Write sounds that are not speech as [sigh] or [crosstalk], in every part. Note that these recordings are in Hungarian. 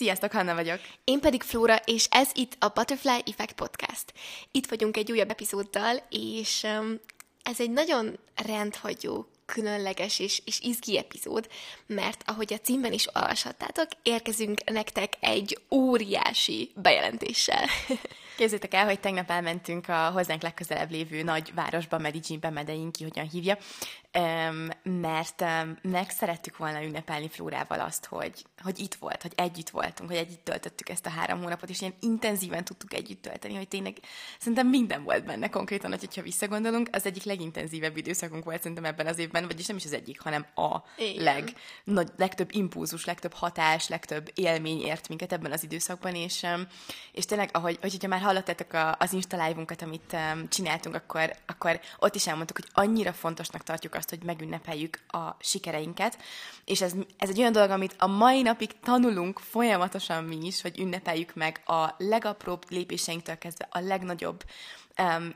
Sziasztok, Hanna vagyok. Én pedig Flóra, és ez itt a Butterfly Effect Podcast. Itt vagyunk egy újabb epizóddal, és um, ez egy nagyon rendhagyó, különleges és, és izgi epizód, mert ahogy a címben is olvashattátok, érkezünk nektek egy óriási bejelentéssel. [laughs] Képzeljétek el, hogy tegnap elmentünk a hozzánk legközelebb lévő nagy városba, Medicinbe, Medellin, ki hogyan hívja, mert meg szerettük volna ünnepelni Flórával azt, hogy, hogy itt volt, hogy együtt voltunk, hogy együtt töltöttük ezt a három hónapot, és ilyen intenzíven tudtuk együtt tölteni, hogy tényleg szerintem minden volt benne konkrétan, hogy, hogyha visszagondolunk, az egyik legintenzívebb időszakunk volt szerintem ebben az évben, vagyis nem is az egyik, hanem a leg, nagy, legtöbb impulzus, legtöbb hatás, legtöbb élmény ért minket ebben az időszakban, és, és tényleg, ahogy, hogyha már hallottátok az Insta live-unkat, amit csináltunk, akkor, akkor ott is elmondtuk, hogy annyira fontosnak tartjuk azt, hogy megünnepeljük a sikereinket, és ez, ez egy olyan dolog, amit a mai napig tanulunk folyamatosan mi is, hogy ünnepeljük meg a legapróbb lépéseinktől kezdve a legnagyobb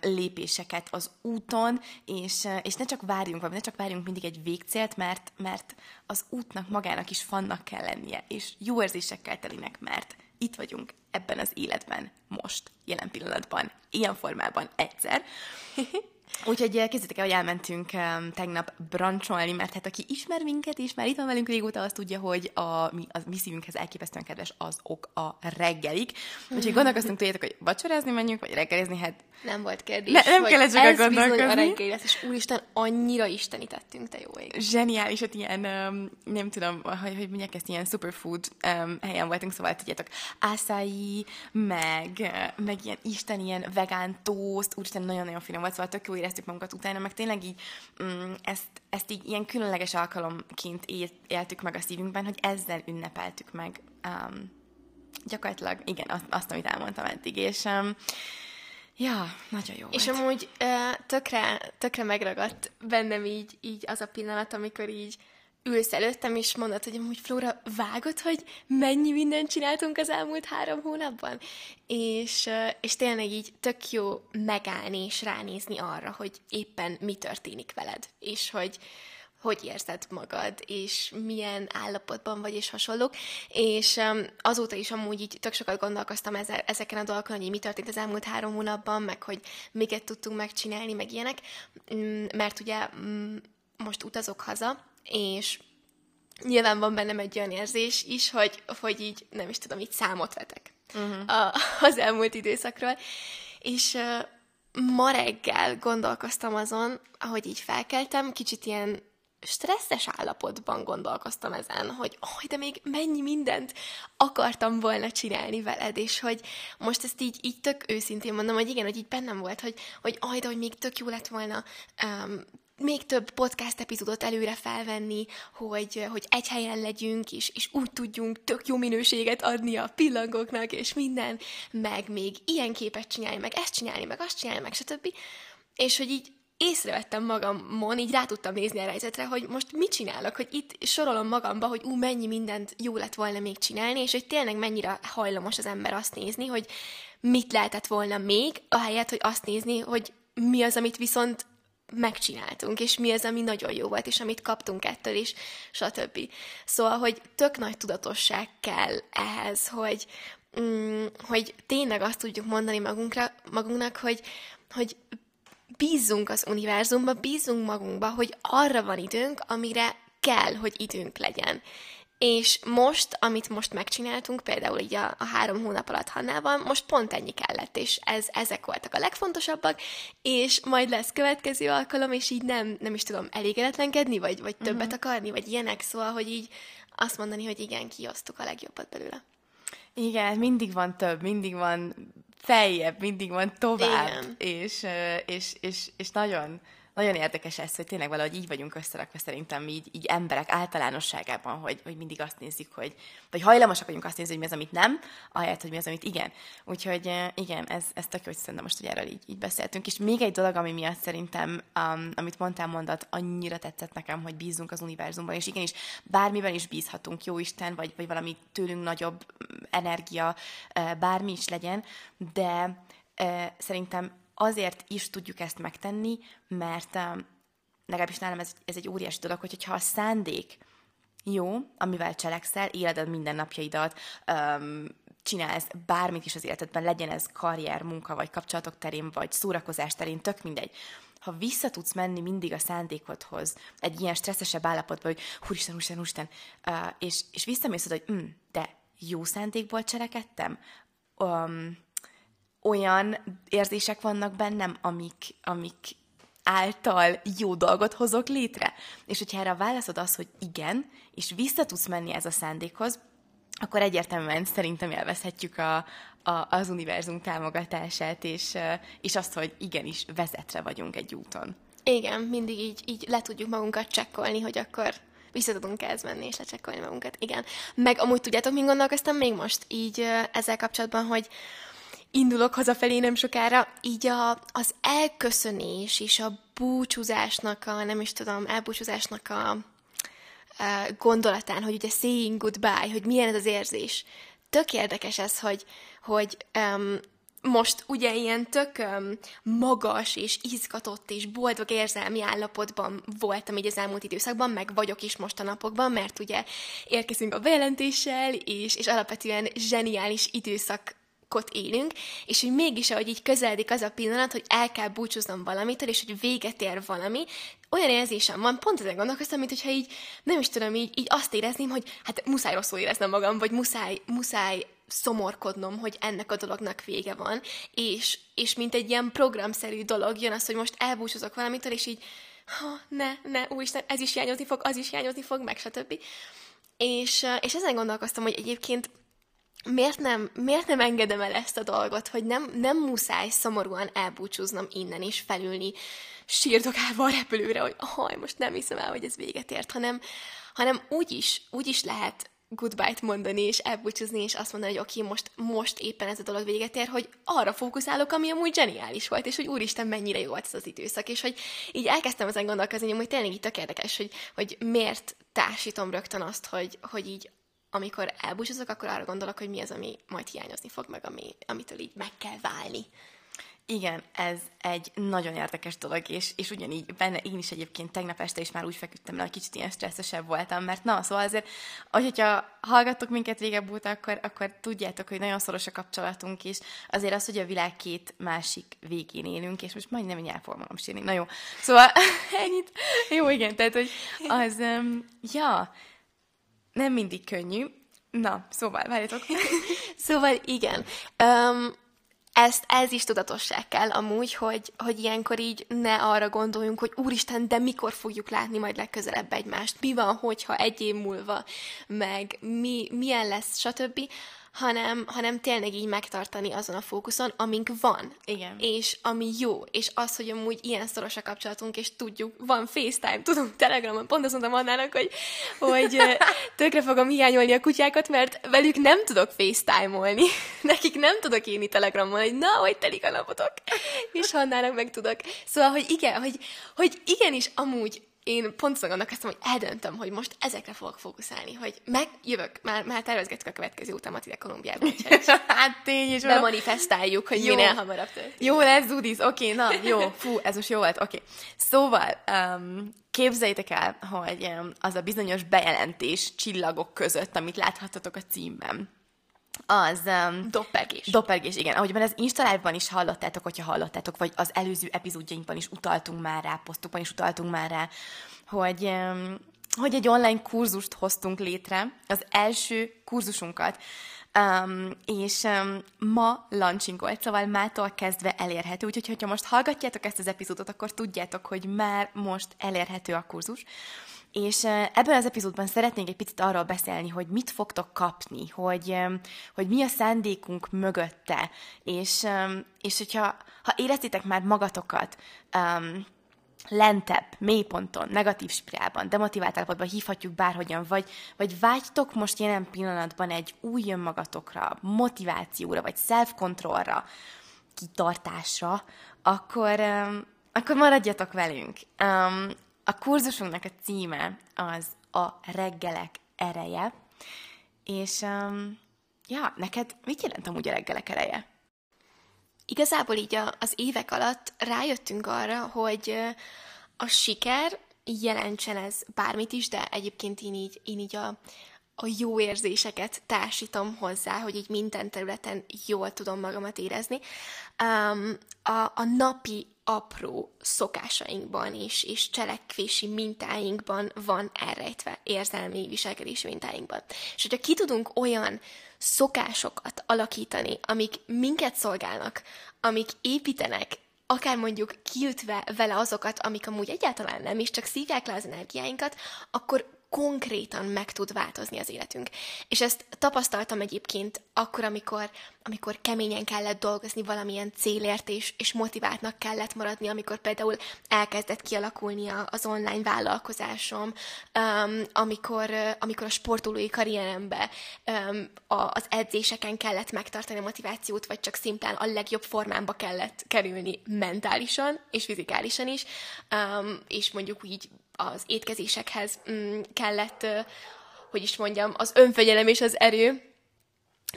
lépéseket az úton, és, és ne csak várjunk vagy ne csak várjunk mindig egy végcélt, mert, mert az útnak magának is fannak kell lennie, és jó érzésekkel telinek, mert itt vagyunk ebben az életben, most, jelen pillanatban, ilyen formában egyszer. [laughs] Úgyhogy eh, kezdjétek el, hogy elmentünk um, tegnap brancsolni, mert hát aki ismer minket, és már itt van velünk régóta, az tudja, hogy a mi, a mi szívünkhez elképesztően kedves az ok a reggelik. Úgyhogy [laughs] gondolkoztunk, tudjátok, hogy vacsorázni menjünk, vagy reggelizni, hát... Nem volt kérdés. Ne, nem kellett sokat gondolkozni. a reggeli lesz, és úristen, annyira istenítettünk, te jó ég. Zseniális, hogy ilyen, um, nem tudom, hogy, hogy mondják ezt, ilyen superfood um, helyen voltunk, szóval tudjátok, ászái, meg, meg ilyen isten, ilyen vegán tószt, úristen, nagyon-nagyon finom volt, szóval tök jó éreztük magunkat utána, meg tényleg így mm, ezt, ezt így ilyen különleges alkalomként éltük meg a szívünkben, hogy ezzel ünnepeltük meg um, gyakorlatilag, igen, azt, azt, amit elmondtam eddig, és um, Ja, nagyon jó És volt. amúgy uh, tökre, tökre megragadt bennem így, így az a pillanat, amikor így ülsz előttem, és mondod, hogy amúgy Flóra, vágod, hogy mennyi mindent csináltunk az elmúlt három hónapban? És, és tényleg így tök jó megállni és ránézni arra, hogy éppen mi történik veled, és hogy, hogy érzed magad, és milyen állapotban vagy, és hasonlók. És um, azóta is amúgy így tök sokat gondolkoztam ezeken a dolgokon, hogy mi történt az elmúlt három hónapban, meg hogy miket tudtunk megcsinálni, meg ilyenek, mm, mert ugye mm, most utazok haza, és nyilván van bennem egy olyan érzés is, hogy, hogy így, nem is tudom, így számot vetek uh-huh. a, az elmúlt időszakról. És uh, ma reggel gondolkoztam azon, ahogy így felkeltem, kicsit ilyen stresszes állapotban gondolkoztam ezen, hogy oh, de még mennyi mindent akartam volna csinálni veled, és hogy most ezt így, így tök őszintén mondom, hogy igen, hogy így bennem volt, hogy, hogy aj, de hogy még tök jó lett volna um, még több podcast epizódot előre felvenni, hogy, hogy egy helyen legyünk, és, és úgy tudjunk tök jó minőséget adni a pillangóknak, és minden, meg még ilyen képet csinálni, meg ezt csinálni, meg azt csinálni, meg stb. És hogy így észrevettem magamon, így rá tudtam nézni a helyzetre, hogy most mit csinálok, hogy itt sorolom magamba, hogy ú, mennyi mindent jó lett volna még csinálni, és hogy tényleg mennyire hajlamos az ember azt nézni, hogy mit lehetett volna még, ahelyett, hogy azt nézni, hogy mi az, amit viszont megcsináltunk, és mi az, ami nagyon jó volt, és amit kaptunk ettől is, stb. Szóval, hogy tök nagy tudatosság kell ehhez, hogy, mm, hogy tényleg azt tudjuk mondani magunkra, magunknak, hogy, hogy bízzunk az univerzumba, bízzunk magunkba, hogy arra van időnk, amire kell, hogy időnk legyen. És most, amit most megcsináltunk, például így a, a három hónap alatt Hannával, most pont ennyi kellett, és ez, ezek voltak a legfontosabbak, és majd lesz következő alkalom, és így nem, nem is tudom elégedetlenkedni, vagy, vagy többet uh-huh. akarni, vagy ilyenek, szóval, hogy így azt mondani, hogy igen, kiosztuk a legjobbat belőle. Igen, mindig van több, mindig van feljebb, mindig van tovább, igen. és, és, és, és nagyon, nagyon érdekes ez, hogy tényleg valahogy így vagyunk összerakva szerintem így, így emberek általánosságában, hogy, hogy mindig azt nézzük, hogy, vagy hajlamosak vagyunk azt nézni, hogy mi az, amit nem, ahelyett, hogy mi az, amit igen. Úgyhogy eh, igen, ez, ez tök jó, hogy szerintem most, hogy erről így, így beszéltünk. És még egy dolog, ami miatt szerintem, um, amit mondtál mondat, annyira tetszett nekem, hogy bízunk az univerzumban, és igenis bármiben is bízhatunk, jó Isten, vagy, vagy valami tőlünk nagyobb mm, energia, eh, bármi is legyen, de uh, szerintem azért is tudjuk ezt megtenni, mert legalábbis nálam ez, ez egy óriási dolog, hogy, hogyha a szándék jó, amivel cselekszel, életed mindennapjaidat, um, csinálsz bármit is az életedben, legyen ez karrier, munka, vagy kapcsolatok terén, vagy szórakozás terén, tök mindegy. Ha vissza tudsz menni mindig a szándékodhoz, egy ilyen stresszesebb állapotban, hogy húristen, húristen, húristen, uh, és, és visszamész hogy mm, de jó szándékból cselekedtem? Um, olyan érzések vannak bennem, amik, amik által jó dolgot hozok létre? És hogyha erre a válaszod az, hogy igen, és vissza tudsz menni ez a szándékhoz, akkor egyértelműen szerintem élvezhetjük a, a, az univerzum támogatását, és, és azt, hogy igenis vezetre vagyunk egy úton. Igen, mindig így, így le tudjuk magunkat csekkolni, hogy akkor vissza tudunk ezt menni, és lecsekkolni magunkat. Igen. Meg amúgy tudjátok, mint gondolkoztam még most így ezzel kapcsolatban, hogy indulok hazafelé nem sokára, így a, az elköszönés és a búcsúzásnak a, nem is tudom, elbúcsúzásnak a, a gondolatán, hogy ugye saying goodbye, hogy milyen ez az érzés. Tök érdekes ez, hogy, hogy um, most ugye ilyen tök um, magas és izgatott és boldog érzelmi állapotban voltam így az elmúlt időszakban, meg vagyok is most a napokban, mert ugye érkezünk a bejelentéssel, és, és alapvetően zseniális időszak ott élünk, és hogy mégis, ahogy így közeledik az a pillanat, hogy el kell búcsúznom valamitől, és hogy véget ér valami, olyan érzésem van, pont ezen gondolkoztam, mint hogyha így, nem is tudom, így, így azt érezném, hogy hát muszáj rosszul éreznem magam, vagy muszáj, muszáj szomorkodnom, hogy ennek a dolognak vége van, és, és mint egy ilyen programszerű dolog jön az, hogy most elbúcsúzok valamitől, és így, ha, ne, ne, úristen, ez is hiányozni fog, az is hiányozni fog, meg stb. És, és ezen gondolkoztam, hogy egyébként miért nem, miért nem engedem el ezt a dolgot, hogy nem, nem muszáj szomorúan elbúcsúznom innen és felülni sírdogálva a repülőre, hogy haj, most nem hiszem el, hogy ez véget ért, hanem, hanem úgy is, úgy is lehet goodbye-t mondani, és elbúcsúzni, és azt mondani, hogy oké, okay, most, most éppen ez a dolog véget ér, hogy arra fókuszálok, ami amúgy zseniális volt, és hogy úristen, mennyire jó volt ez az időszak, és hogy így elkezdtem ezen gondolkozni, hogy tényleg így tök érdekes, hogy, hogy miért társítom rögtön azt, hogy, hogy így amikor elbúcsúzok, akkor arra gondolok, hogy mi az, ami majd hiányozni fog, meg ami, amitől így meg kell válni. Igen, ez egy nagyon érdekes dolog, és, és ugyanígy benne én is egyébként tegnap este is már úgy feküdtem le, hogy kicsit ilyen stresszesebb voltam, mert na, szóval azért, hogyha hallgattok minket régebb óta, akkor, akkor tudjátok, hogy nagyon szoros a kapcsolatunk, és azért az, hogy a világ két másik végén élünk, és most majdnem egy el fogom magam sírni. Na jó, szóval [laughs] ennyit. Jó, igen, tehát, hogy az, um, ja, nem mindig könnyű. Na, szóval, várjatok. [laughs] [laughs] szóval igen. Um, ezt, ez is tudatosság kell amúgy, hogy, hogy ilyenkor így ne arra gondoljunk, hogy úristen, de mikor fogjuk látni majd legközelebb egymást, mi van, hogyha egy év múlva, meg mi, milyen lesz, stb., hanem, hanem tényleg így megtartani azon a fókuszon, amink van. Igen. És ami jó, és az, hogy amúgy ilyen szoros a kapcsolatunk, és tudjuk, van FaceTime, tudunk Telegramon, pont azt mondtam Annának, hogy, hogy tökre fogom hiányolni a kutyákat, mert velük nem tudok FaceTime-olni. [laughs] Nekik nem tudok írni Telegramon, hogy na, hogy telik a napotok. És Hannának meg tudok. Szóval, hogy igen, hogy, hogy igenis amúgy én pontosan gondolkoztam, hogy eldöntöm, hogy most ezekre fogok fókuszálni, hogy megjövök, már, már tervezgettük a következő utamat ide Kolumbiába, [laughs] hát tény is bemanifestáljuk, hogy jó. minél hamarabb történik. Jó lesz, Zudis, oké, okay, na, jó, fú, ez most jó volt, oké. Okay. Szóval, um, képzeljétek el, hogy um, az a bizonyos bejelentés csillagok között, amit láthattatok a címben, az... Um, doppergés. Doppergés, igen. Ahogyban az Insta is hallottátok, hogyha hallottátok, vagy az előző epizódjainkban is utaltunk már rá, posztokban is utaltunk már rá, hogy, um, hogy egy online kurzust hoztunk létre, az első kurzusunkat, Um, és um, ma launchingolt, szóval mától kezdve elérhető, úgyhogy hogyha most hallgatjátok ezt az epizódot, akkor tudjátok, hogy már most elérhető a kurzus. És ebben az epizódban szeretnénk egy picit arról beszélni, hogy mit fogtok kapni, hogy, hogy mi a szándékunk mögötte, és, és hogyha ha éreztétek már magatokat um, lentebb, mélyponton, negatív spirálban, demotivált állapotban hívhatjuk bárhogyan, vagy, vagy vágytok most jelen pillanatban egy új önmagatokra, motivációra, vagy self-controlra, kitartásra, akkor, um, akkor maradjatok velünk. Um, a kurzusunknak a címe az a reggelek ereje, és um, ja, neked mit jelent amúgy a reggelek ereje? Igazából így a, az évek alatt rájöttünk arra, hogy a siker jelentsen ez bármit is, de egyébként én így, én így a, a jó érzéseket társítom hozzá, hogy így minden területen jól tudom magamat érezni. Um, a, a napi apró szokásainkban is, és cselekvési mintáinkban van elrejtve érzelmi viselkedési mintáinkban. És hogyha ki tudunk olyan szokásokat alakítani, amik minket szolgálnak, amik építenek, akár mondjuk kiütve vele azokat, amik amúgy egyáltalán nem, és csak szívják le az energiáinkat, akkor konkrétan meg tud változni az életünk. És ezt tapasztaltam egyébként akkor, amikor, amikor keményen kellett dolgozni valamilyen célért, és, és motiváltnak kellett maradni, amikor például elkezdett kialakulni az online vállalkozásom, um, amikor, amikor a sportolói karrierembe um, a, az edzéseken kellett megtartani a motivációt, vagy csak szimplán a legjobb formámba kellett kerülni mentálisan és fizikálisan is, um, és mondjuk így az étkezésekhez mm, kellett, hogy is mondjam, az önfegyelem és az erő,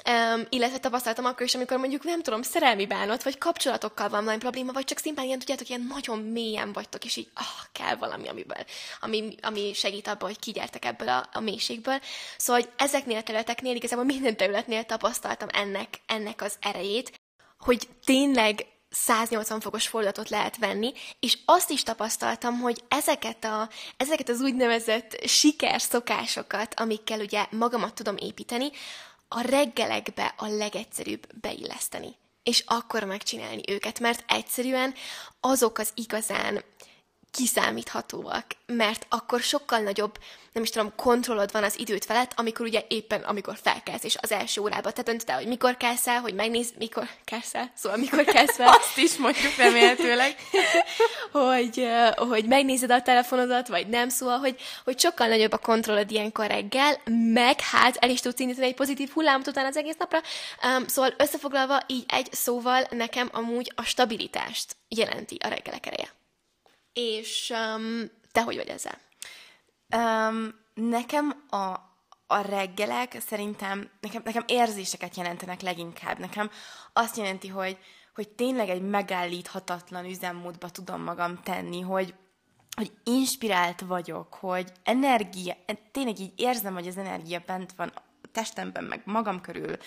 Um, illetve tapasztaltam akkor is, amikor mondjuk nem tudom, szerelmi bánat, vagy kapcsolatokkal van valami probléma, vagy csak szimplán ilyen, tudjátok, ilyen nagyon mélyen vagytok, és így ah, kell valami, amiben, ami, ami segít abban, hogy kigyertek ebből a, a mélységből. Szóval, hogy ezeknél a területeknél, igazából minden területnél tapasztaltam ennek, ennek az erejét, hogy tényleg 180 fokos fordulatot lehet venni, és azt is tapasztaltam, hogy ezeket, a, ezeket az úgynevezett szokásokat, amikkel ugye magamat tudom építeni, a reggelekbe a legegyszerűbb beilleszteni. És akkor megcsinálni őket, mert egyszerűen azok az igazán kiszámíthatóak, mert akkor sokkal nagyobb, nem is tudom, kontrollod van az időt felett, amikor ugye éppen, amikor felkelsz, és az első órában te döntöd el, hogy mikor kelsz el, hogy megnéz, mikor kelsz el, szóval mikor kelsz fel. [laughs] Azt is mondjuk remélhetőleg. [laughs] hogy, hogy megnézed a telefonodat, vagy nem, szóval, hogy, hogy sokkal nagyobb a kontrollod ilyenkor reggel, meg hát el is tudsz indítani egy pozitív hullámot után az egész napra. Um, szóval összefoglalva, így egy szóval nekem amúgy a stabilitást jelenti a reggelek ereje. És um, te hogy vagy ezzel? Um, nekem a, a reggelek szerintem, nekem, nekem érzéseket jelentenek leginkább. Nekem azt jelenti, hogy, hogy tényleg egy megállíthatatlan üzemmódba tudom magam tenni, hogy, hogy inspirált vagyok, hogy energia, tényleg így érzem, hogy az energia bent van testemben, meg magam körül,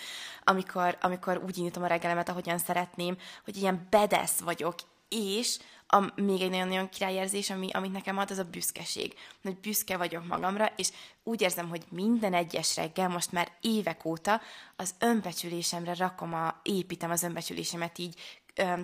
amikor, amikor úgy indítom a reggelemet, ahogyan szeretném, hogy ilyen bedesz vagyok, és a, még egy nagyon-nagyon királyérzés, ami, amit nekem ad, az a büszkeség. Hogy büszke vagyok magamra, és úgy érzem, hogy minden egyes reggel, most már évek óta az önbecsülésemre rakom, a, építem az önbecsülésemet így,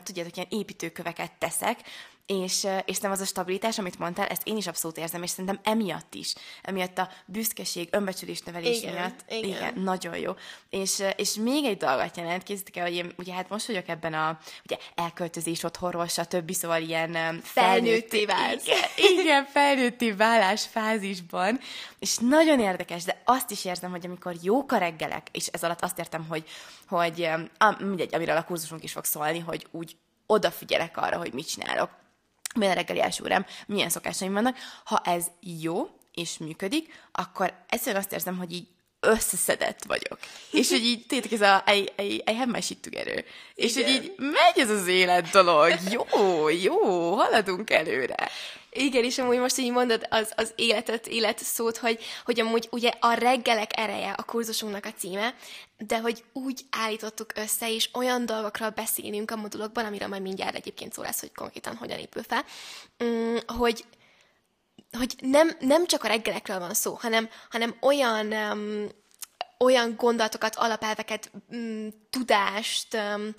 tudjátok, ilyen építőköveket teszek, és, és nem az a stabilitás, amit mondtál, ezt én is abszolút érzem, és szerintem emiatt is, emiatt a büszkeség, önbecsülés nevelés igen, miatt, igen. igen, nagyon jó. És, és még egy dolgot jelent, készítek el, hogy én ugye hát most vagyok ebben a ugye, elköltözés otthonról, stb. Szóval ilyen felnőtté válsz. Igen, igen, felnőtté válás fázisban, és nagyon érdekes, de azt is érzem, hogy amikor jók a reggelek, és ez alatt azt értem, hogy, hogy mindegy, amiről a kurzusunk is fog szólni, hogy úgy odafigyelek arra, hogy mit csinálok milyen reggeli órám, milyen szokásaim vannak. Ha ez jó és működik, akkor egyszerűen azt érzem, hogy így összeszedett vagyok. És hogy így, tényleg ez a I, I, I have my shit together. És hogy így megy ez az élet dolog. Jó, jó, haladunk előre. Igen, és amúgy most így mondod az, az életet, élet szót, hogy, hogy amúgy ugye a reggelek ereje a kurzusunknak a címe, de hogy úgy állítottuk össze, és olyan dolgokról beszélünk a modulokban, amiről majd mindjárt egyébként szó lesz, hogy konkrétan hogyan épül fel, mm, hogy hogy nem, nem csak a reggelekről van szó, hanem, hanem olyan, um, olyan gondolatokat, alapelveket, um, tudást, um,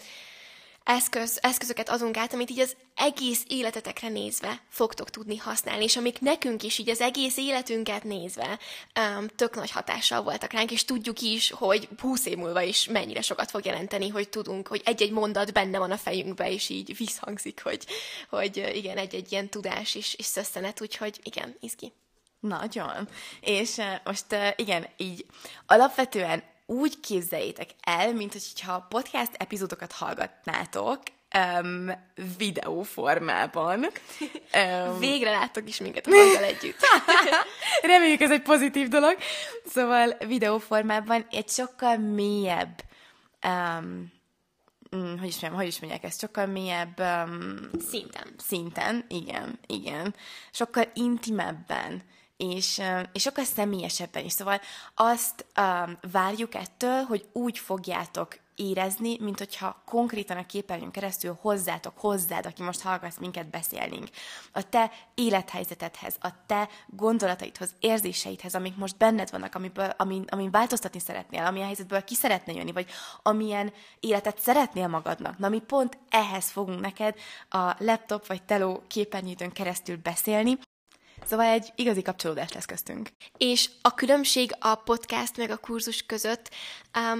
eszköz, eszközöket adunk át, amit így az egész életetekre nézve fogtok tudni használni, és amik nekünk is így az egész életünket nézve um, tök nagy hatással voltak ránk, és tudjuk is, hogy 20 év múlva is mennyire sokat fog jelenteni, hogy tudunk, hogy egy-egy mondat benne van a fejünkbe, és így visszhangzik, hogy, hogy igen, egy-egy ilyen tudás is, és szösszenet, úgyhogy igen, izgi. Nagyon. És most igen, így alapvetően úgy képzeljétek el, mint hogyha podcast epizódokat hallgatnátok, um, videó formában. Um, Végre láttok is minket a [laughs] együtt. [laughs] Reméljük ez egy pozitív dolog. Szóval videó formában egy sokkal mélyebb um, hogy is mondjam, hogy is mondják ezt, sokkal mélyebb um, Szinten. szinten, igen, igen, sokkal intimebben, és, és sokkal személyesebben is. Szóval azt um, várjuk ettől, hogy úgy fogjátok érezni, mint hogyha konkrétan a képernyőn keresztül hozzátok, hozzád, aki most hallgatsz minket beszélnénk, a te élethelyzetedhez, a te gondolataidhoz, érzéseidhez, amik most benned vannak, amiből, amin, amin változtatni szeretnél, amilyen helyzetből ki szeretnél jönni, vagy amilyen életet szeretnél magadnak. Na, mi pont ehhez fogunk neked a laptop vagy teló képernyőtön keresztül beszélni, Szóval egy igazi kapcsolódás lesz köztünk. És a különbség a podcast meg a kurzus között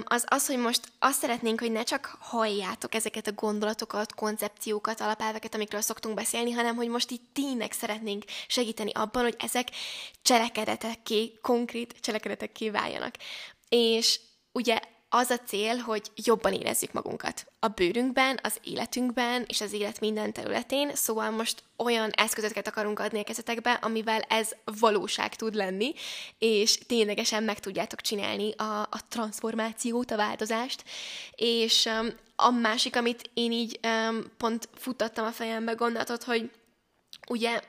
az az, hogy most azt szeretnénk, hogy ne csak halljátok ezeket a gondolatokat, koncepciókat, alapelveket, amikről szoktunk beszélni, hanem hogy most itt tényleg szeretnénk segíteni abban, hogy ezek cselekedetekké, konkrét cselekedetekké váljanak. És ugye az a cél, hogy jobban érezzük magunkat. A bőrünkben, az életünkben és az élet minden területén, szóval most olyan eszközöket akarunk adni a kezetekbe, amivel ez valóság tud lenni, és ténylegesen meg tudjátok csinálni a, a transformációt, a változást, és um, a másik, amit én így um, pont futtattam a fejembe gondolatot, hogy ugye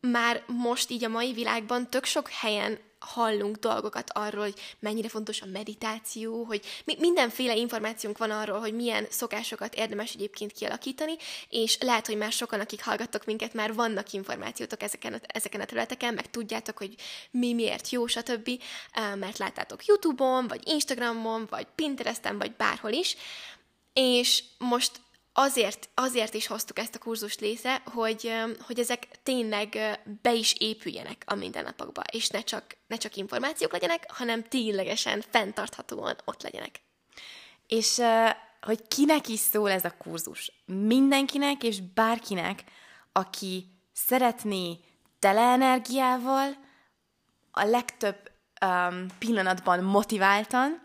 már most így a mai világban tök sok helyen hallunk dolgokat arról, hogy mennyire fontos a meditáció, hogy mi, mindenféle információnk van arról, hogy milyen szokásokat érdemes egyébként kialakítani, és lehet, hogy már sokan, akik hallgattok minket, már vannak információtok ezeken a, ezeken a területeken, meg tudjátok, hogy mi miért jó, stb., mert láttátok YouTube-on, vagy Instagramon, vagy Pinteresten, vagy bárhol is, és most azért, azért is hoztuk ezt a kurzust létre, hogy, hogy ezek tényleg be is épüljenek a mindennapokba, és ne csak, ne csak információk legyenek, hanem ténylegesen fenntarthatóan ott legyenek. És hogy kinek is szól ez a kurzus? Mindenkinek és bárkinek, aki szeretné tele energiával, a legtöbb um, pillanatban motiváltan,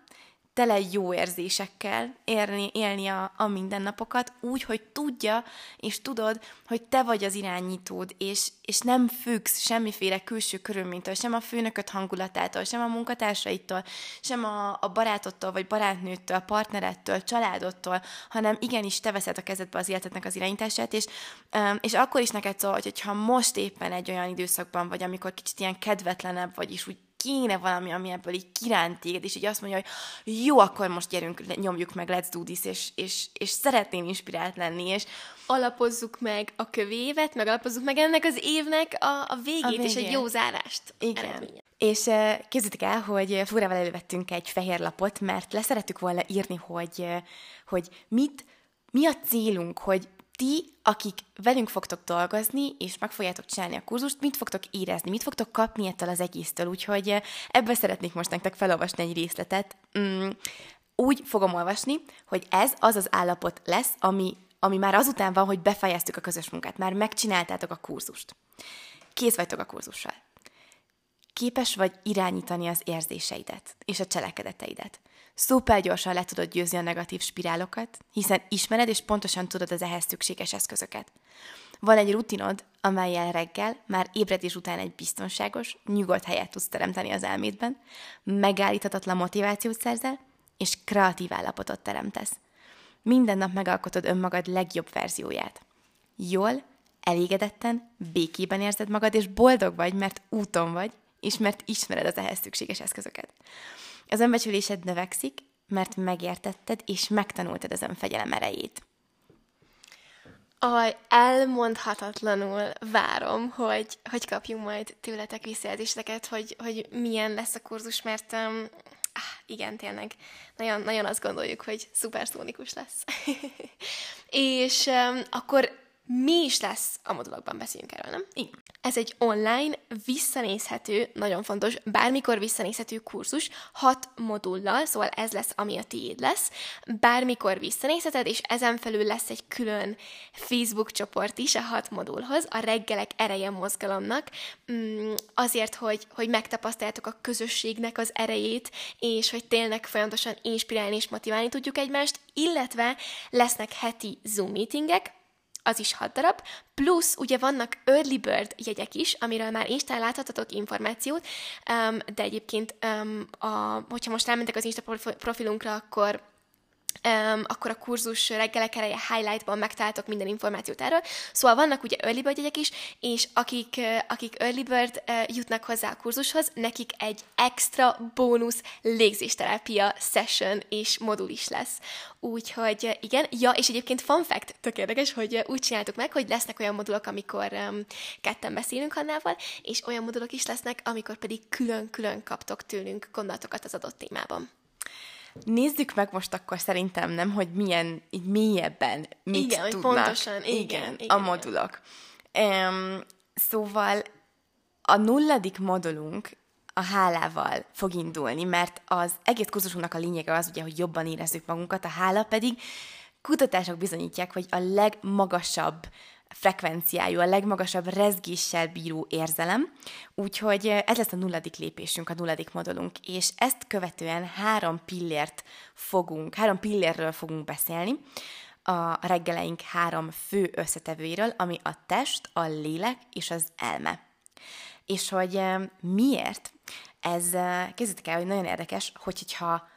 tele jó érzésekkel érni, élni a, a mindennapokat, úgy, hogy tudja, és tudod, hogy te vagy az irányítód, és, és nem függsz semmiféle külső körülménytől, sem a főnököt hangulatától, sem a munkatársaitól, sem a, a barátodtól, vagy barátnőttől, partnerettől, családodtól, hanem igenis te veszed a kezedbe az életednek az irányítását, és, és akkor is neked szól, hogyha most éppen egy olyan időszakban vagy, amikor kicsit ilyen kedvetlenebb vagy, és úgy kéne valami, ami ebből így kiránt téged, és így azt mondja, hogy jó, akkor most gyerünk, nyomjuk meg, let's do this, és, és, és szeretném inspirált lenni, és alapozzuk meg a kövévet, meg alapozzuk meg ennek az évnek a, a, végét, a végét, és egy jó zárást. Igen. Eredménye. És képzeljétek el, hogy Flórával elővettünk egy fehér lapot, mert leszerettük volna írni, hogy, hogy mit, mi a célunk, hogy ti, akik velünk fogtok dolgozni, és meg fogjátok csinálni a kurzust, mit fogtok érezni, mit fogtok kapni ettől az egésztől. Úgyhogy eh, ebből szeretnék most nektek felolvasni egy részletet. Mm, úgy fogom olvasni, hogy ez az az állapot lesz, ami, ami már azután van, hogy befejeztük a közös munkát, már megcsináltátok a kurzust. Kész vagytok a kurzussal. Képes vagy irányítani az érzéseidet és a cselekedeteidet szuper gyorsan le tudod győzni a negatív spirálokat, hiszen ismered és pontosan tudod az ehhez szükséges eszközöket. Van egy rutinod, amelyel reggel, már ébredés után egy biztonságos, nyugodt helyet tudsz teremteni az elmédben, megállíthatatlan motivációt szerzel, és kreatív állapotot teremtesz. Minden nap megalkotod önmagad legjobb verzióját. Jól, elégedetten, békében érzed magad, és boldog vagy, mert úton vagy, és mert ismered az ehhez szükséges eszközöket. Az önbecsülésed növekszik, mert megértetted és megtanultad az önfegyelem erejét. Aj, elmondhatatlanul várom, hogy, hogy kapjunk majd tőletek visszajelzéseket, hogy, hogy milyen lesz a kurzus, mert um, ah, igen, tényleg, nagyon, nagyon azt gondoljuk, hogy szuperszónikus lesz. [laughs] és um, akkor mi is lesz a modulokban, beszéljünk erről, nem? Igen. Ez egy online, visszanézhető, nagyon fontos, bármikor visszanézhető kurzus, hat modullal, szóval ez lesz, ami a tiéd lesz. Bármikor visszanézheted, és ezen felül lesz egy külön Facebook csoport is a hat modulhoz, a reggelek ereje mozgalomnak, mm, azért, hogy, hogy megtapasztaljátok a közösségnek az erejét, és hogy tényleg folyamatosan inspirálni és motiválni tudjuk egymást, illetve lesznek heti Zoom meetingek, az is 6 darab, plusz ugye vannak early bird jegyek is, amiről már Instán láthatatok információt, um, de egyébként, um, a, hogyha most elmentek az Insta profilunkra, akkor um, akkor a kurzus reggelek ereje highlightban megtaláltok minden információt erről. Szóval vannak ugye early bird jegyek is, és akik, akik early bird uh, jutnak hozzá a kurzushoz, nekik egy extra bónusz légzésterápia session és modul is lesz. Úgyhogy igen, ja, és egyébként fun fact, tök érdekes, hogy úgy csináltuk meg, hogy lesznek olyan modulok, amikor um, ketten beszélünk Hannával, és olyan modulok is lesznek, amikor pedig külön-külön kaptok tőlünk gondolatokat az adott témában. Nézzük meg most akkor szerintem nem, hogy milyen, így mélyebben mit Igen, tudnak. pontosan, igen, igen, igen, a igen. modulok. Um, szóval a nulladik modulunk a hálával fog indulni, mert az egész kurzusunknak a lényege az ugye, hogy jobban érezzük magunkat, a hála pedig kutatások bizonyítják, hogy a legmagasabb frekvenciájú, a legmagasabb rezgéssel bíró érzelem, úgyhogy ez lesz a nulladik lépésünk, a nulladik modulunk, és ezt követően három pillért fogunk, három pillérről fogunk beszélni, a reggeleink három fő összetevőiről, ami a test, a lélek és az elme. És hogy miért? Ez, kezdjétek el, hogy nagyon érdekes, hogyha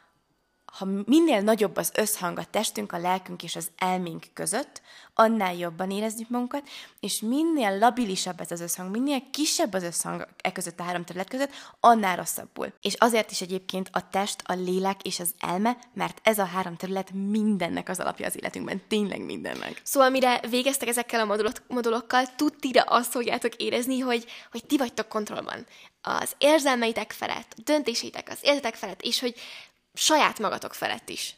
ha minél nagyobb az összhang a testünk, a lelkünk és az elménk között, annál jobban érezzük magunkat, és minél labilisabb ez az összhang, minél kisebb az összhang e között a három terület között, annál rosszabbul. És azért is egyébként a test, a lélek és az elme, mert ez a három terület mindennek az alapja az életünkben, tényleg mindennek. Szóval mire végeztek ezekkel a modulok, modulokkal, tudtira azt fogjátok érezni, hogy, hogy ti vagytok kontrollban. Az érzelmeitek felett, döntéseitek, az életek felett, és hogy saját magatok felett is.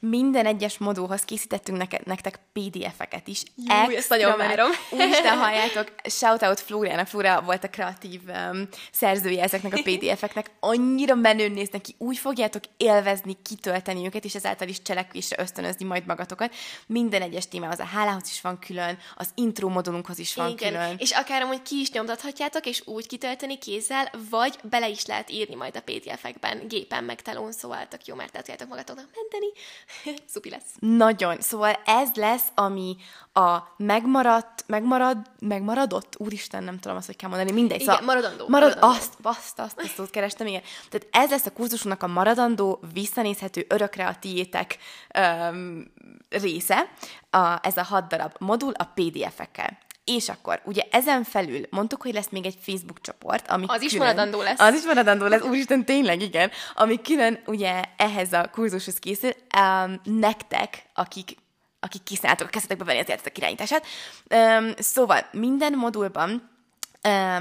Minden egyes modulhoz készítettünk neke, nektek PDF-eket is. Jú, ezt nagyon várom. [laughs] Úristen, halljátok, shoutout Flóriának, Flóra volt a kreatív um, szerzője ezeknek a PDF-eknek. Annyira menőn néznek ki, úgy fogjátok élvezni, kitölteni őket, és ezáltal is cselekvésre ösztönözni majd magatokat. Minden egyes témához, a hálához is van külön, az intro modulunkhoz is van Igen, külön. és akár amúgy ki is nyomtathatjátok, és úgy kitölteni kézzel, vagy bele is lehet írni majd a PDF-ekben, gépen meg telón, szóval tök jó, mert el tudjátok magatoknak menteni. [laughs] Szupi lesz. Nagyon. Szóval ez lesz, ami a megmaradt, megmarad, megmaradott, úristen, nem tudom azt, hogy kell mondani, mindegy. Igen, maradandó, Marad, maradandó. Azt, azt, azt, azt, azt kerestem, igen. Tehát ez lesz a kurzusunknak a maradandó, visszanézhető, örökre a tiétek öm, része, a, ez a hat darab modul a PDF-ekkel. És akkor, ugye ezen felül mondtuk, hogy lesz még egy Facebook csoport, ami Az is külön, maradandó lesz. Az is maradandó lesz, úristen, tényleg, igen. Ami külön ugye ehhez a kurzushoz készül, um, nektek, akik akik kiszálltok, kezdetek bevenni az életetek irányítását. Um, szóval minden modulban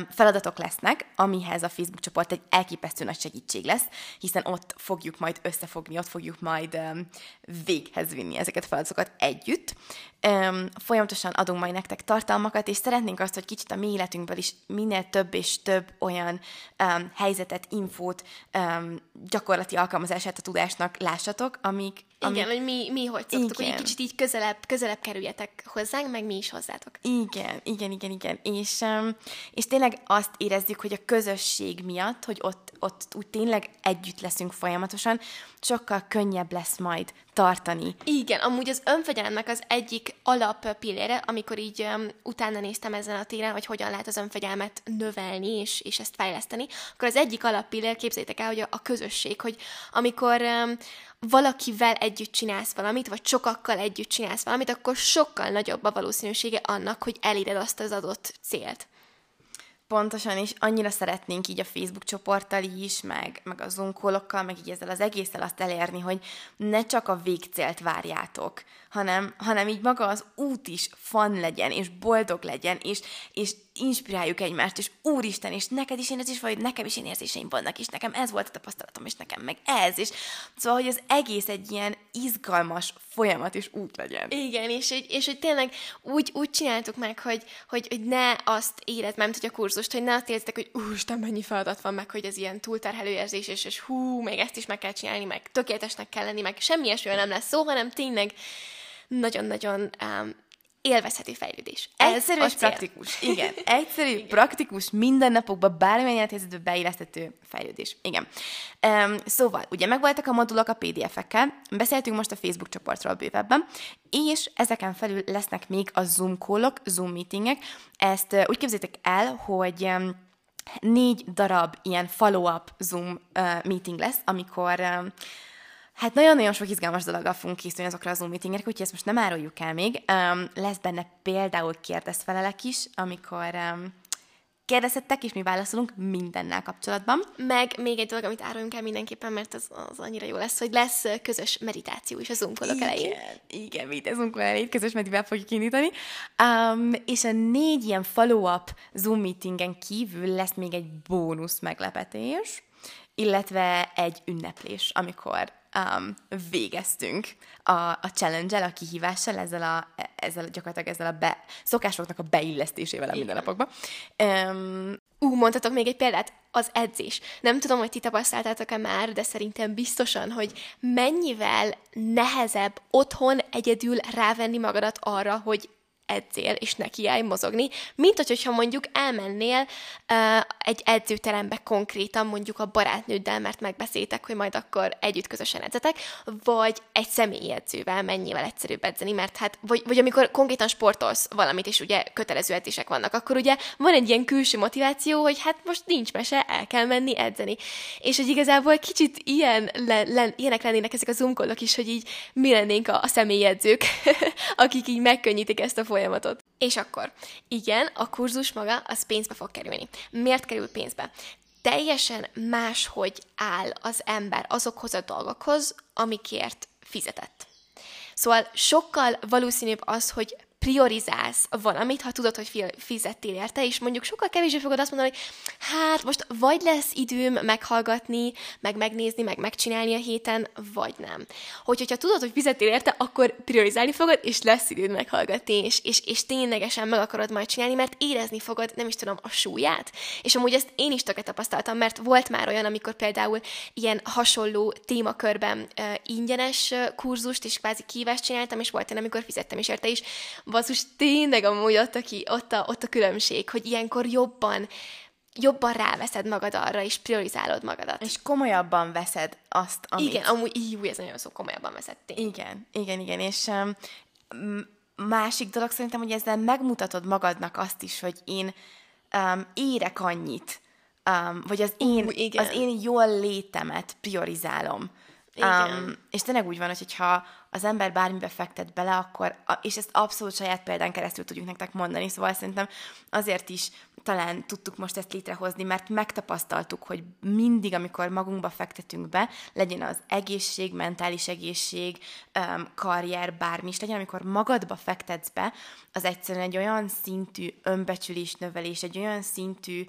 feladatok lesznek, amihez a Facebook csoport egy elképesztő nagy segítség lesz, hiszen ott fogjuk majd összefogni, ott fogjuk majd véghez vinni ezeket a feladatokat együtt. Folyamatosan adunk majd nektek tartalmakat, és szeretnénk azt, hogy kicsit a mi életünkből is minél több és több olyan helyzetet, infót, gyakorlati alkalmazását a tudásnak lássatok, amik, amik Igen, hogy mi, mi hogy szoktuk, hogy egy Igen. kicsit így közelebb, közelebb kerüljetek hozzánk, meg mi is hozzátok. Igen, igen, igen, igen. És, és tényleg azt érezzük, hogy a közösség miatt, hogy ott, ott úgy tényleg együtt leszünk folyamatosan, sokkal könnyebb lesz majd tartani. Igen, amúgy az önfegyelemnek az egyik alap pillére, amikor így um, utána néztem ezen a téren, hogy hogyan lehet az önfegyelmet növelni és, és ezt fejleszteni, akkor az egyik alap pillér, képzeljétek el, hogy a, a közösség, hogy amikor um, valakivel együtt csinálsz valamit, vagy sokakkal együtt csinálsz valamit, akkor sokkal nagyobb a valószínűsége annak, hogy eléred azt az adott célt. Pontosan, és annyira szeretnénk így a Facebook csoporttal is, meg, meg a Zoom meg így ezzel az egésszel azt elérni, hogy ne csak a végcélt várjátok, hanem, hanem így maga az út is fan legyen, és boldog legyen, és, és inspiráljuk egymást, és úristen, és neked is én ez is vagy, nekem is én érzéseim vannak, és nekem ez volt a tapasztalatom, és nekem meg ez, és szóval, hogy az egész egy ilyen izgalmas folyamat és út legyen. Igen, és hogy, és hogy tényleg úgy, úgy csináltuk meg, hogy, hogy, hogy ne azt érez, nem tudja a kurzust, hogy ne azt éreztek, hogy úristen, mennyi feladat van meg, hogy ez ilyen túlterhelő érzés, és, és hú, még ezt is meg kell csinálni, meg tökéletesnek kell lenni, meg semmi ilyesmiről nem lesz szó, hanem tényleg nagyon-nagyon um, élvezhető fejlődés. Ez Egyszerű és cél. praktikus. Igen. [laughs] Egyszerű, Igen. praktikus, mindennapokban bármilyen élethelyzetbe beilleszthető fejlődés. Igen. Um, szóval, ugye megvoltak a modulok a PDF-ekkel, beszéltünk most a Facebook csoportról bővebben, és ezeken felül lesznek még a Zoom callok, Zoom meetingek. Ezt uh, úgy képzétek el, hogy um, négy darab ilyen follow-up Zoom uh, meeting lesz, amikor um, Hát nagyon-nagyon sok izgalmas dologgal fogunk készülni azokra a Zoom meetingekre, úgyhogy ezt most nem áruljuk el még. Um, lesz benne például kérdezfelelek is, amikor um, kérdezhettek, és mi válaszolunk mindennel kapcsolatban. Meg még egy dolog, amit áruljunk el mindenképpen, mert az, az annyira jó lesz, hogy lesz közös meditáció is a Zoom igen, elején. Igen, mit a Zoom elején közös medivel fogjuk indítani. Um, és a négy ilyen follow-up Zoom meetingen kívül lesz még egy bónusz meglepetés, illetve egy ünneplés, amikor um, végeztünk a, a challenge-el, a kihívással, ezzel a, ezzel gyakorlatilag ezzel a be, szokásoknak a beillesztésével a mindennapokba. Um, Ú, mondhatok még egy példát, az edzés. Nem tudom, hogy ti tapasztaltátok-e már, de szerintem biztosan, hogy mennyivel nehezebb otthon egyedül rávenni magadat arra, hogy edzél, és nekiállj mozogni, mint hogyha mondjuk elmennél uh, egy edzőterembe konkrétan, mondjuk a barátnőddel, mert megbeszéltek, hogy majd akkor együtt közösen edzetek, vagy egy személyi edzővel mennyivel egyszerűbb edzeni, mert hát, vagy, vagy amikor konkrétan sportolsz valamit, és ugye kötelező edzések vannak, akkor ugye van egy ilyen külső motiváció, hogy hát most nincs mese, el kell menni edzeni. És hogy igazából kicsit ilyen, le, le, ilyenek lennének ezek a zoomkolok is, hogy így mi lennénk a, a személyi edzők, [laughs] akik így megkönnyítik ezt a folyamatot. És akkor, igen, a kurzus maga az pénzbe fog kerülni. Miért kerül pénzbe? Teljesen máshogy áll az ember azokhoz a dolgokhoz, amikért fizetett. Szóval sokkal valószínűbb az, hogy priorizálsz valamit, ha tudod, hogy fizettél érte, és mondjuk sokkal kevésbé fogod azt mondani, hogy hát most vagy lesz időm meghallgatni, meg megnézni, meg megcsinálni a héten, vagy nem. Hogy, hogyha tudod, hogy fizettél érte, akkor priorizálni fogod, és lesz időd meghallgatni, és, és, és ténylegesen meg akarod majd csinálni, mert érezni fogod, nem is tudom, a súlyát. És amúgy ezt én is tökéletes tapasztaltam, mert volt már olyan, amikor például ilyen hasonló témakörben uh, ingyenes kurzust és kvázi kívást csináltam, és volt olyan, amikor fizettem is érte is basszus, tényleg amúgy ott a, ki, ott, a, ott a különbség, hogy ilyenkor jobban jobban ráveszed magad arra, és priorizálod magadat. És komolyabban veszed azt, amit... Igen, amúgy, jó, ez nagyon szó, komolyabban veszed tény. Igen, igen, igen, és um, másik dolog szerintem, hogy ezzel megmutatod magadnak azt is, hogy én um, érek annyit, um, vagy az én, uh, igen. az én jól létemet priorizálom. Um, és tényleg úgy van, hogy ha az ember bármibe fektet bele, akkor, és ezt abszolút saját példán keresztül tudjuk nektek mondani, szóval szerintem azért is talán tudtuk most ezt létrehozni, mert megtapasztaltuk, hogy mindig, amikor magunkba fektetünk be, legyen az egészség, mentális egészség, karrier, bármi is legyen, amikor magadba fektetsz be, az egyszerűen egy olyan szintű önbecsülés növelés, egy olyan szintű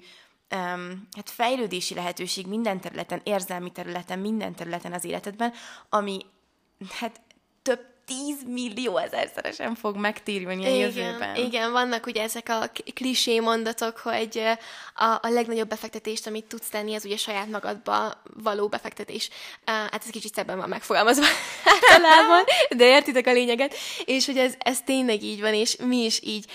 um, hát fejlődési lehetőség minden területen, érzelmi területen, minden területen az életedben, ami hát 10 millió ezerszeresen fog megtérülni a igen, jövőben. Igen, vannak ugye ezek a klisé mondatok, hogy a, a legnagyobb befektetést, amit tudsz tenni, az ugye saját magadba való befektetés. Hát ez kicsit szebben van megfogalmazva [laughs] általában, de értitek a lényeget. És hogy ez, ez tényleg így van, és mi is így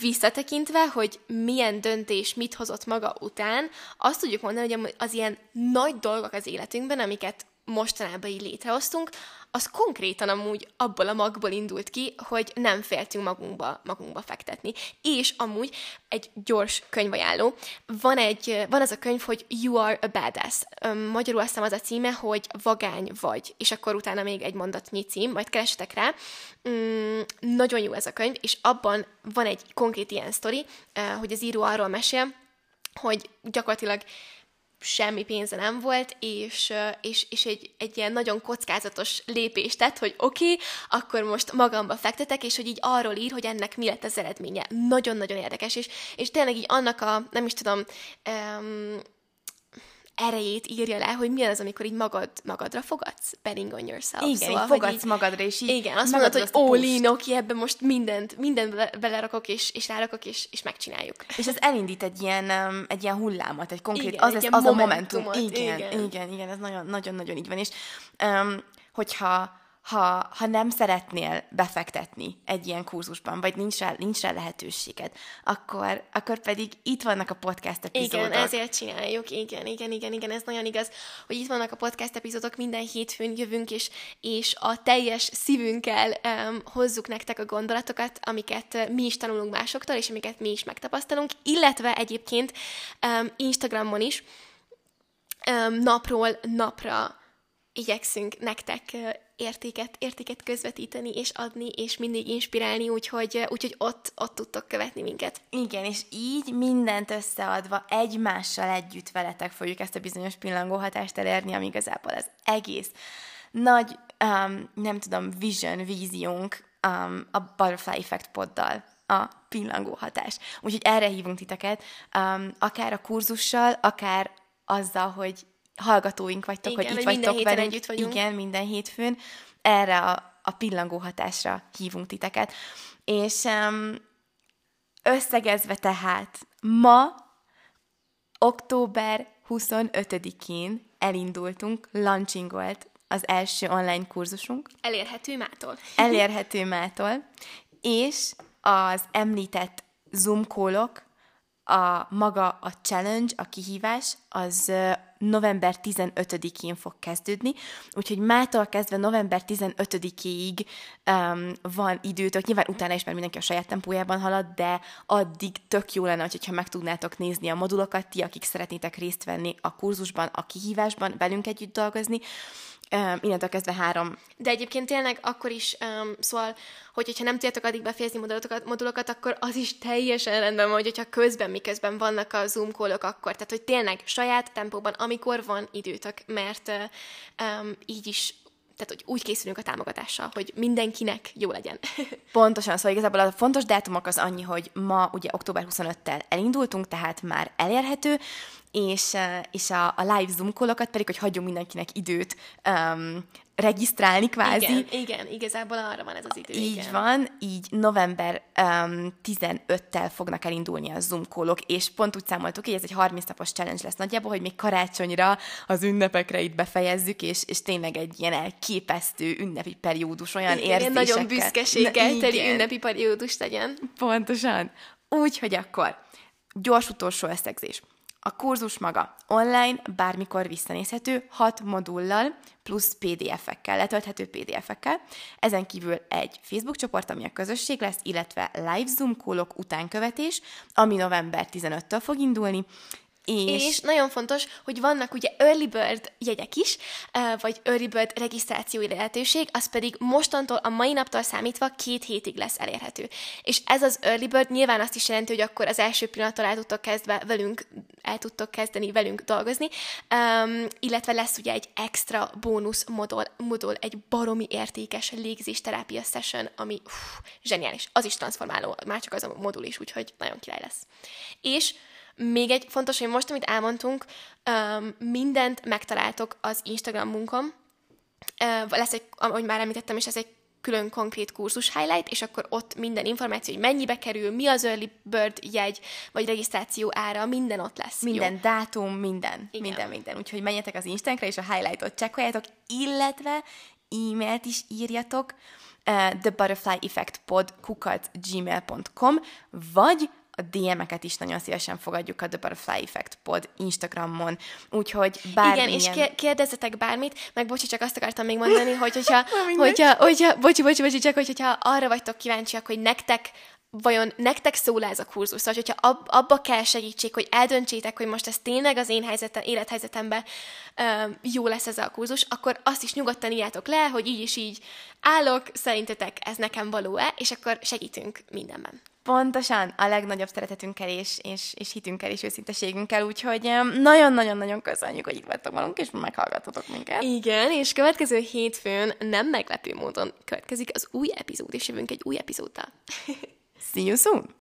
visszatekintve, hogy milyen döntés mit hozott maga után, azt tudjuk mondani, hogy az ilyen nagy dolgok az életünkben, amiket mostanában így létrehoztunk, az konkrétan amúgy abból a magból indult ki, hogy nem féltünk magunkba, magunkba fektetni. És amúgy egy gyors könyvajánló. Van, egy, van az a könyv, hogy You are a badass. Magyarul azt az a címe, hogy vagány vagy, és akkor utána még egy mondatnyi cím, majd keresetek rá. Mm, nagyon jó ez a könyv, és abban van egy konkrét ilyen sztori, hogy az író arról mesél, hogy gyakorlatilag semmi pénze nem volt, és, és, és egy, egy ilyen nagyon kockázatos lépést tett, hogy oké, okay, akkor most magamba fektetek, és hogy így arról ír, hogy ennek mi lett az eredménye. Nagyon-nagyon érdekes, és, és tényleg így annak a, nem is tudom, um, erejét írja le, hogy milyen az, amikor így magad, magadra fogadsz, betting on yourself. Igen, szóval, így fogadsz így, magadra, és így Igen, azt mondod, hogy all oké, ebben most mindent, mindent belerakok, és, és rárakok, és, és megcsináljuk. És ez elindít egy ilyen, um, egy ilyen hullámot, egy konkrét, igen, az, egy az a momentum. Igen, igen, igen, igen, ez nagyon-nagyon így van, és um, hogyha ha, ha nem szeretnél befektetni egy ilyen kurzusban, vagy nincs rá, nincs rá lehetőséged, akkor, akkor pedig itt vannak a podcast epizódok. Igen, ezért csináljuk, igen, igen, igen, igen, ez nagyon igaz, hogy itt vannak a podcast epizódok, minden hétfőn jövünk, és, és a teljes szívünkkel um, hozzuk nektek a gondolatokat, amiket mi is tanulunk másoktól, és amiket mi is megtapasztalunk, illetve egyébként um, Instagramon is um, napról napra igyekszünk nektek értéket, értéket közvetíteni és adni, és mindig inspirálni, úgyhogy, úgyhogy ott, ott tudtok követni minket. Igen, és így mindent összeadva egymással együtt veletek fogjuk ezt a bizonyos pillangóhatást elérni, ami igazából az egész nagy, um, nem tudom, vision, víziónk um, a Butterfly Effect poddal a pillangó hatás. Úgyhogy erre hívunk titeket, um, akár a kurzussal, akár azzal, hogy hallgatóink vagytok, Igen, hogy itt minden vagytok héten velünk. együtt vagyunk. Igen, minden hétfőn. Erre a, a pillangó hatásra hívunk titeket. És um, összegezve tehát, ma, október 25-én elindultunk, launchingolt az első online kurzusunk, Elérhető mától. elérhető mától, és az említett Zoom kólok, a maga a challenge, a kihívás, az november 15-én fog kezdődni, úgyhogy mától kezdve november 15-ig um, van időtök, nyilván utána is, mert mindenki a saját tempójában halad, de addig tök jó lenne, hogyha meg tudnátok nézni a modulokat, ti, akik szeretnétek részt venni a kurzusban, a kihívásban, velünk együtt dolgozni, um, innentől kezdve három De egyébként tényleg akkor is, um, szóval, hogy, hogyha nem tudjátok addig befejezni modulokat, modulokat, akkor az is teljesen rendben van, hogy hogyha közben, miközben vannak a Zoom callok, akkor. Tehát, hogy tényleg saját tempóban, amikor van időtök, mert um, így is tehát, hogy úgy készülünk a támogatással, hogy mindenkinek jó legyen. [laughs] Pontosan, szóval igazából a fontos dátumok az annyi, hogy ma ugye október 25-tel elindultunk, tehát már elérhető, és, és a, a live zoom call-okat pedig, hogy hagyjunk mindenkinek időt um, regisztrálni kvázi. igen, igen, igazából arra van ez az idő. Így igen. van, így november um, 15-tel fognak elindulni a Zoom callok, és pont úgy számoltuk, hogy ez egy 30 napos challenge lesz nagyjából, hogy még karácsonyra az ünnepekre itt befejezzük, és, és tényleg egy ilyen elképesztő ünnepi periódus, olyan Igen, érzésekkel. nagyon büszkeséggel Na, teli ünnepi periódus legyen. Pontosan. Úgy, hogy akkor gyors utolsó összegzés. A kurzus maga online, bármikor visszanézhető, hat modullal, plusz PDF-ekkel, letölthető PDF-ekkel. Ezen kívül egy Facebook csoport, ami a közösség lesz, illetve live Zoom callok utánkövetés, ami november 15-től fog indulni, és, És nagyon fontos, hogy vannak ugye early bird jegyek is, vagy early bird regisztrációi lehetőség, az pedig mostantól, a mai naptól számítva két hétig lesz elérhető. És ez az early bird nyilván azt is jelenti, hogy akkor az első pillanattól el tudtok, kezdve velünk, el tudtok kezdeni velünk dolgozni, um, illetve lesz ugye egy extra bónusz modul, modul egy baromi értékes légzésterápia session, ami uff, zseniális. Az is transformáló, már csak az a modul is, úgyhogy nagyon király lesz. És még egy fontos, hogy most, amit elmondtunk, mindent megtaláltok az Instagramunkon. Lesz egy, ahogy már említettem, és ez egy külön konkrét kurzus highlight, és akkor ott minden információ, hogy mennyibe kerül, mi az early bird jegy, vagy regisztráció ára, minden ott lesz. minden Jó? dátum, minden, Igen. minden, minden. Úgyhogy menjetek az Instankra, és a highlightot csekkoljátok, illetve e-mailt is írjatok, uh, thebutterflyeffectpod kukat gmail.com, vagy a DM-eket is nagyon szívesen fogadjuk a The Butterfly Effect Pod Instagramon, úgyhogy bármilyen... Igen, és kér- kérdezzetek bármit, meg bocsi, csak azt akartam még mondani, hogy hogyha, [laughs] hogyha, hogyha bocsi, bocsi, bocsi, csak hogy, hogyha arra vagytok kíváncsiak, hogy nektek vajon nektek szól ez a kurzus, szóval hogyha ab, abba kell segítség, hogy eldöntsétek, hogy most ez tényleg az én helyzetem, élethelyzetemben ö, jó lesz ez a kurzus, akkor azt is nyugodtan írjátok le, hogy így és így állok, szerintetek ez nekem való-e, és akkor segítünk mindenben. Pontosan a legnagyobb szeretetünkkel és, és, és hitünkkel és őszinteségünkkel, úgyhogy nagyon-nagyon-nagyon köszönjük, hogy itt vagytok velünk, és meghallgatotok minket. Igen, és következő hétfőn nem meglepő módon következik az új epizód, és jövünk egy új epizóddal. [laughs] See you soon!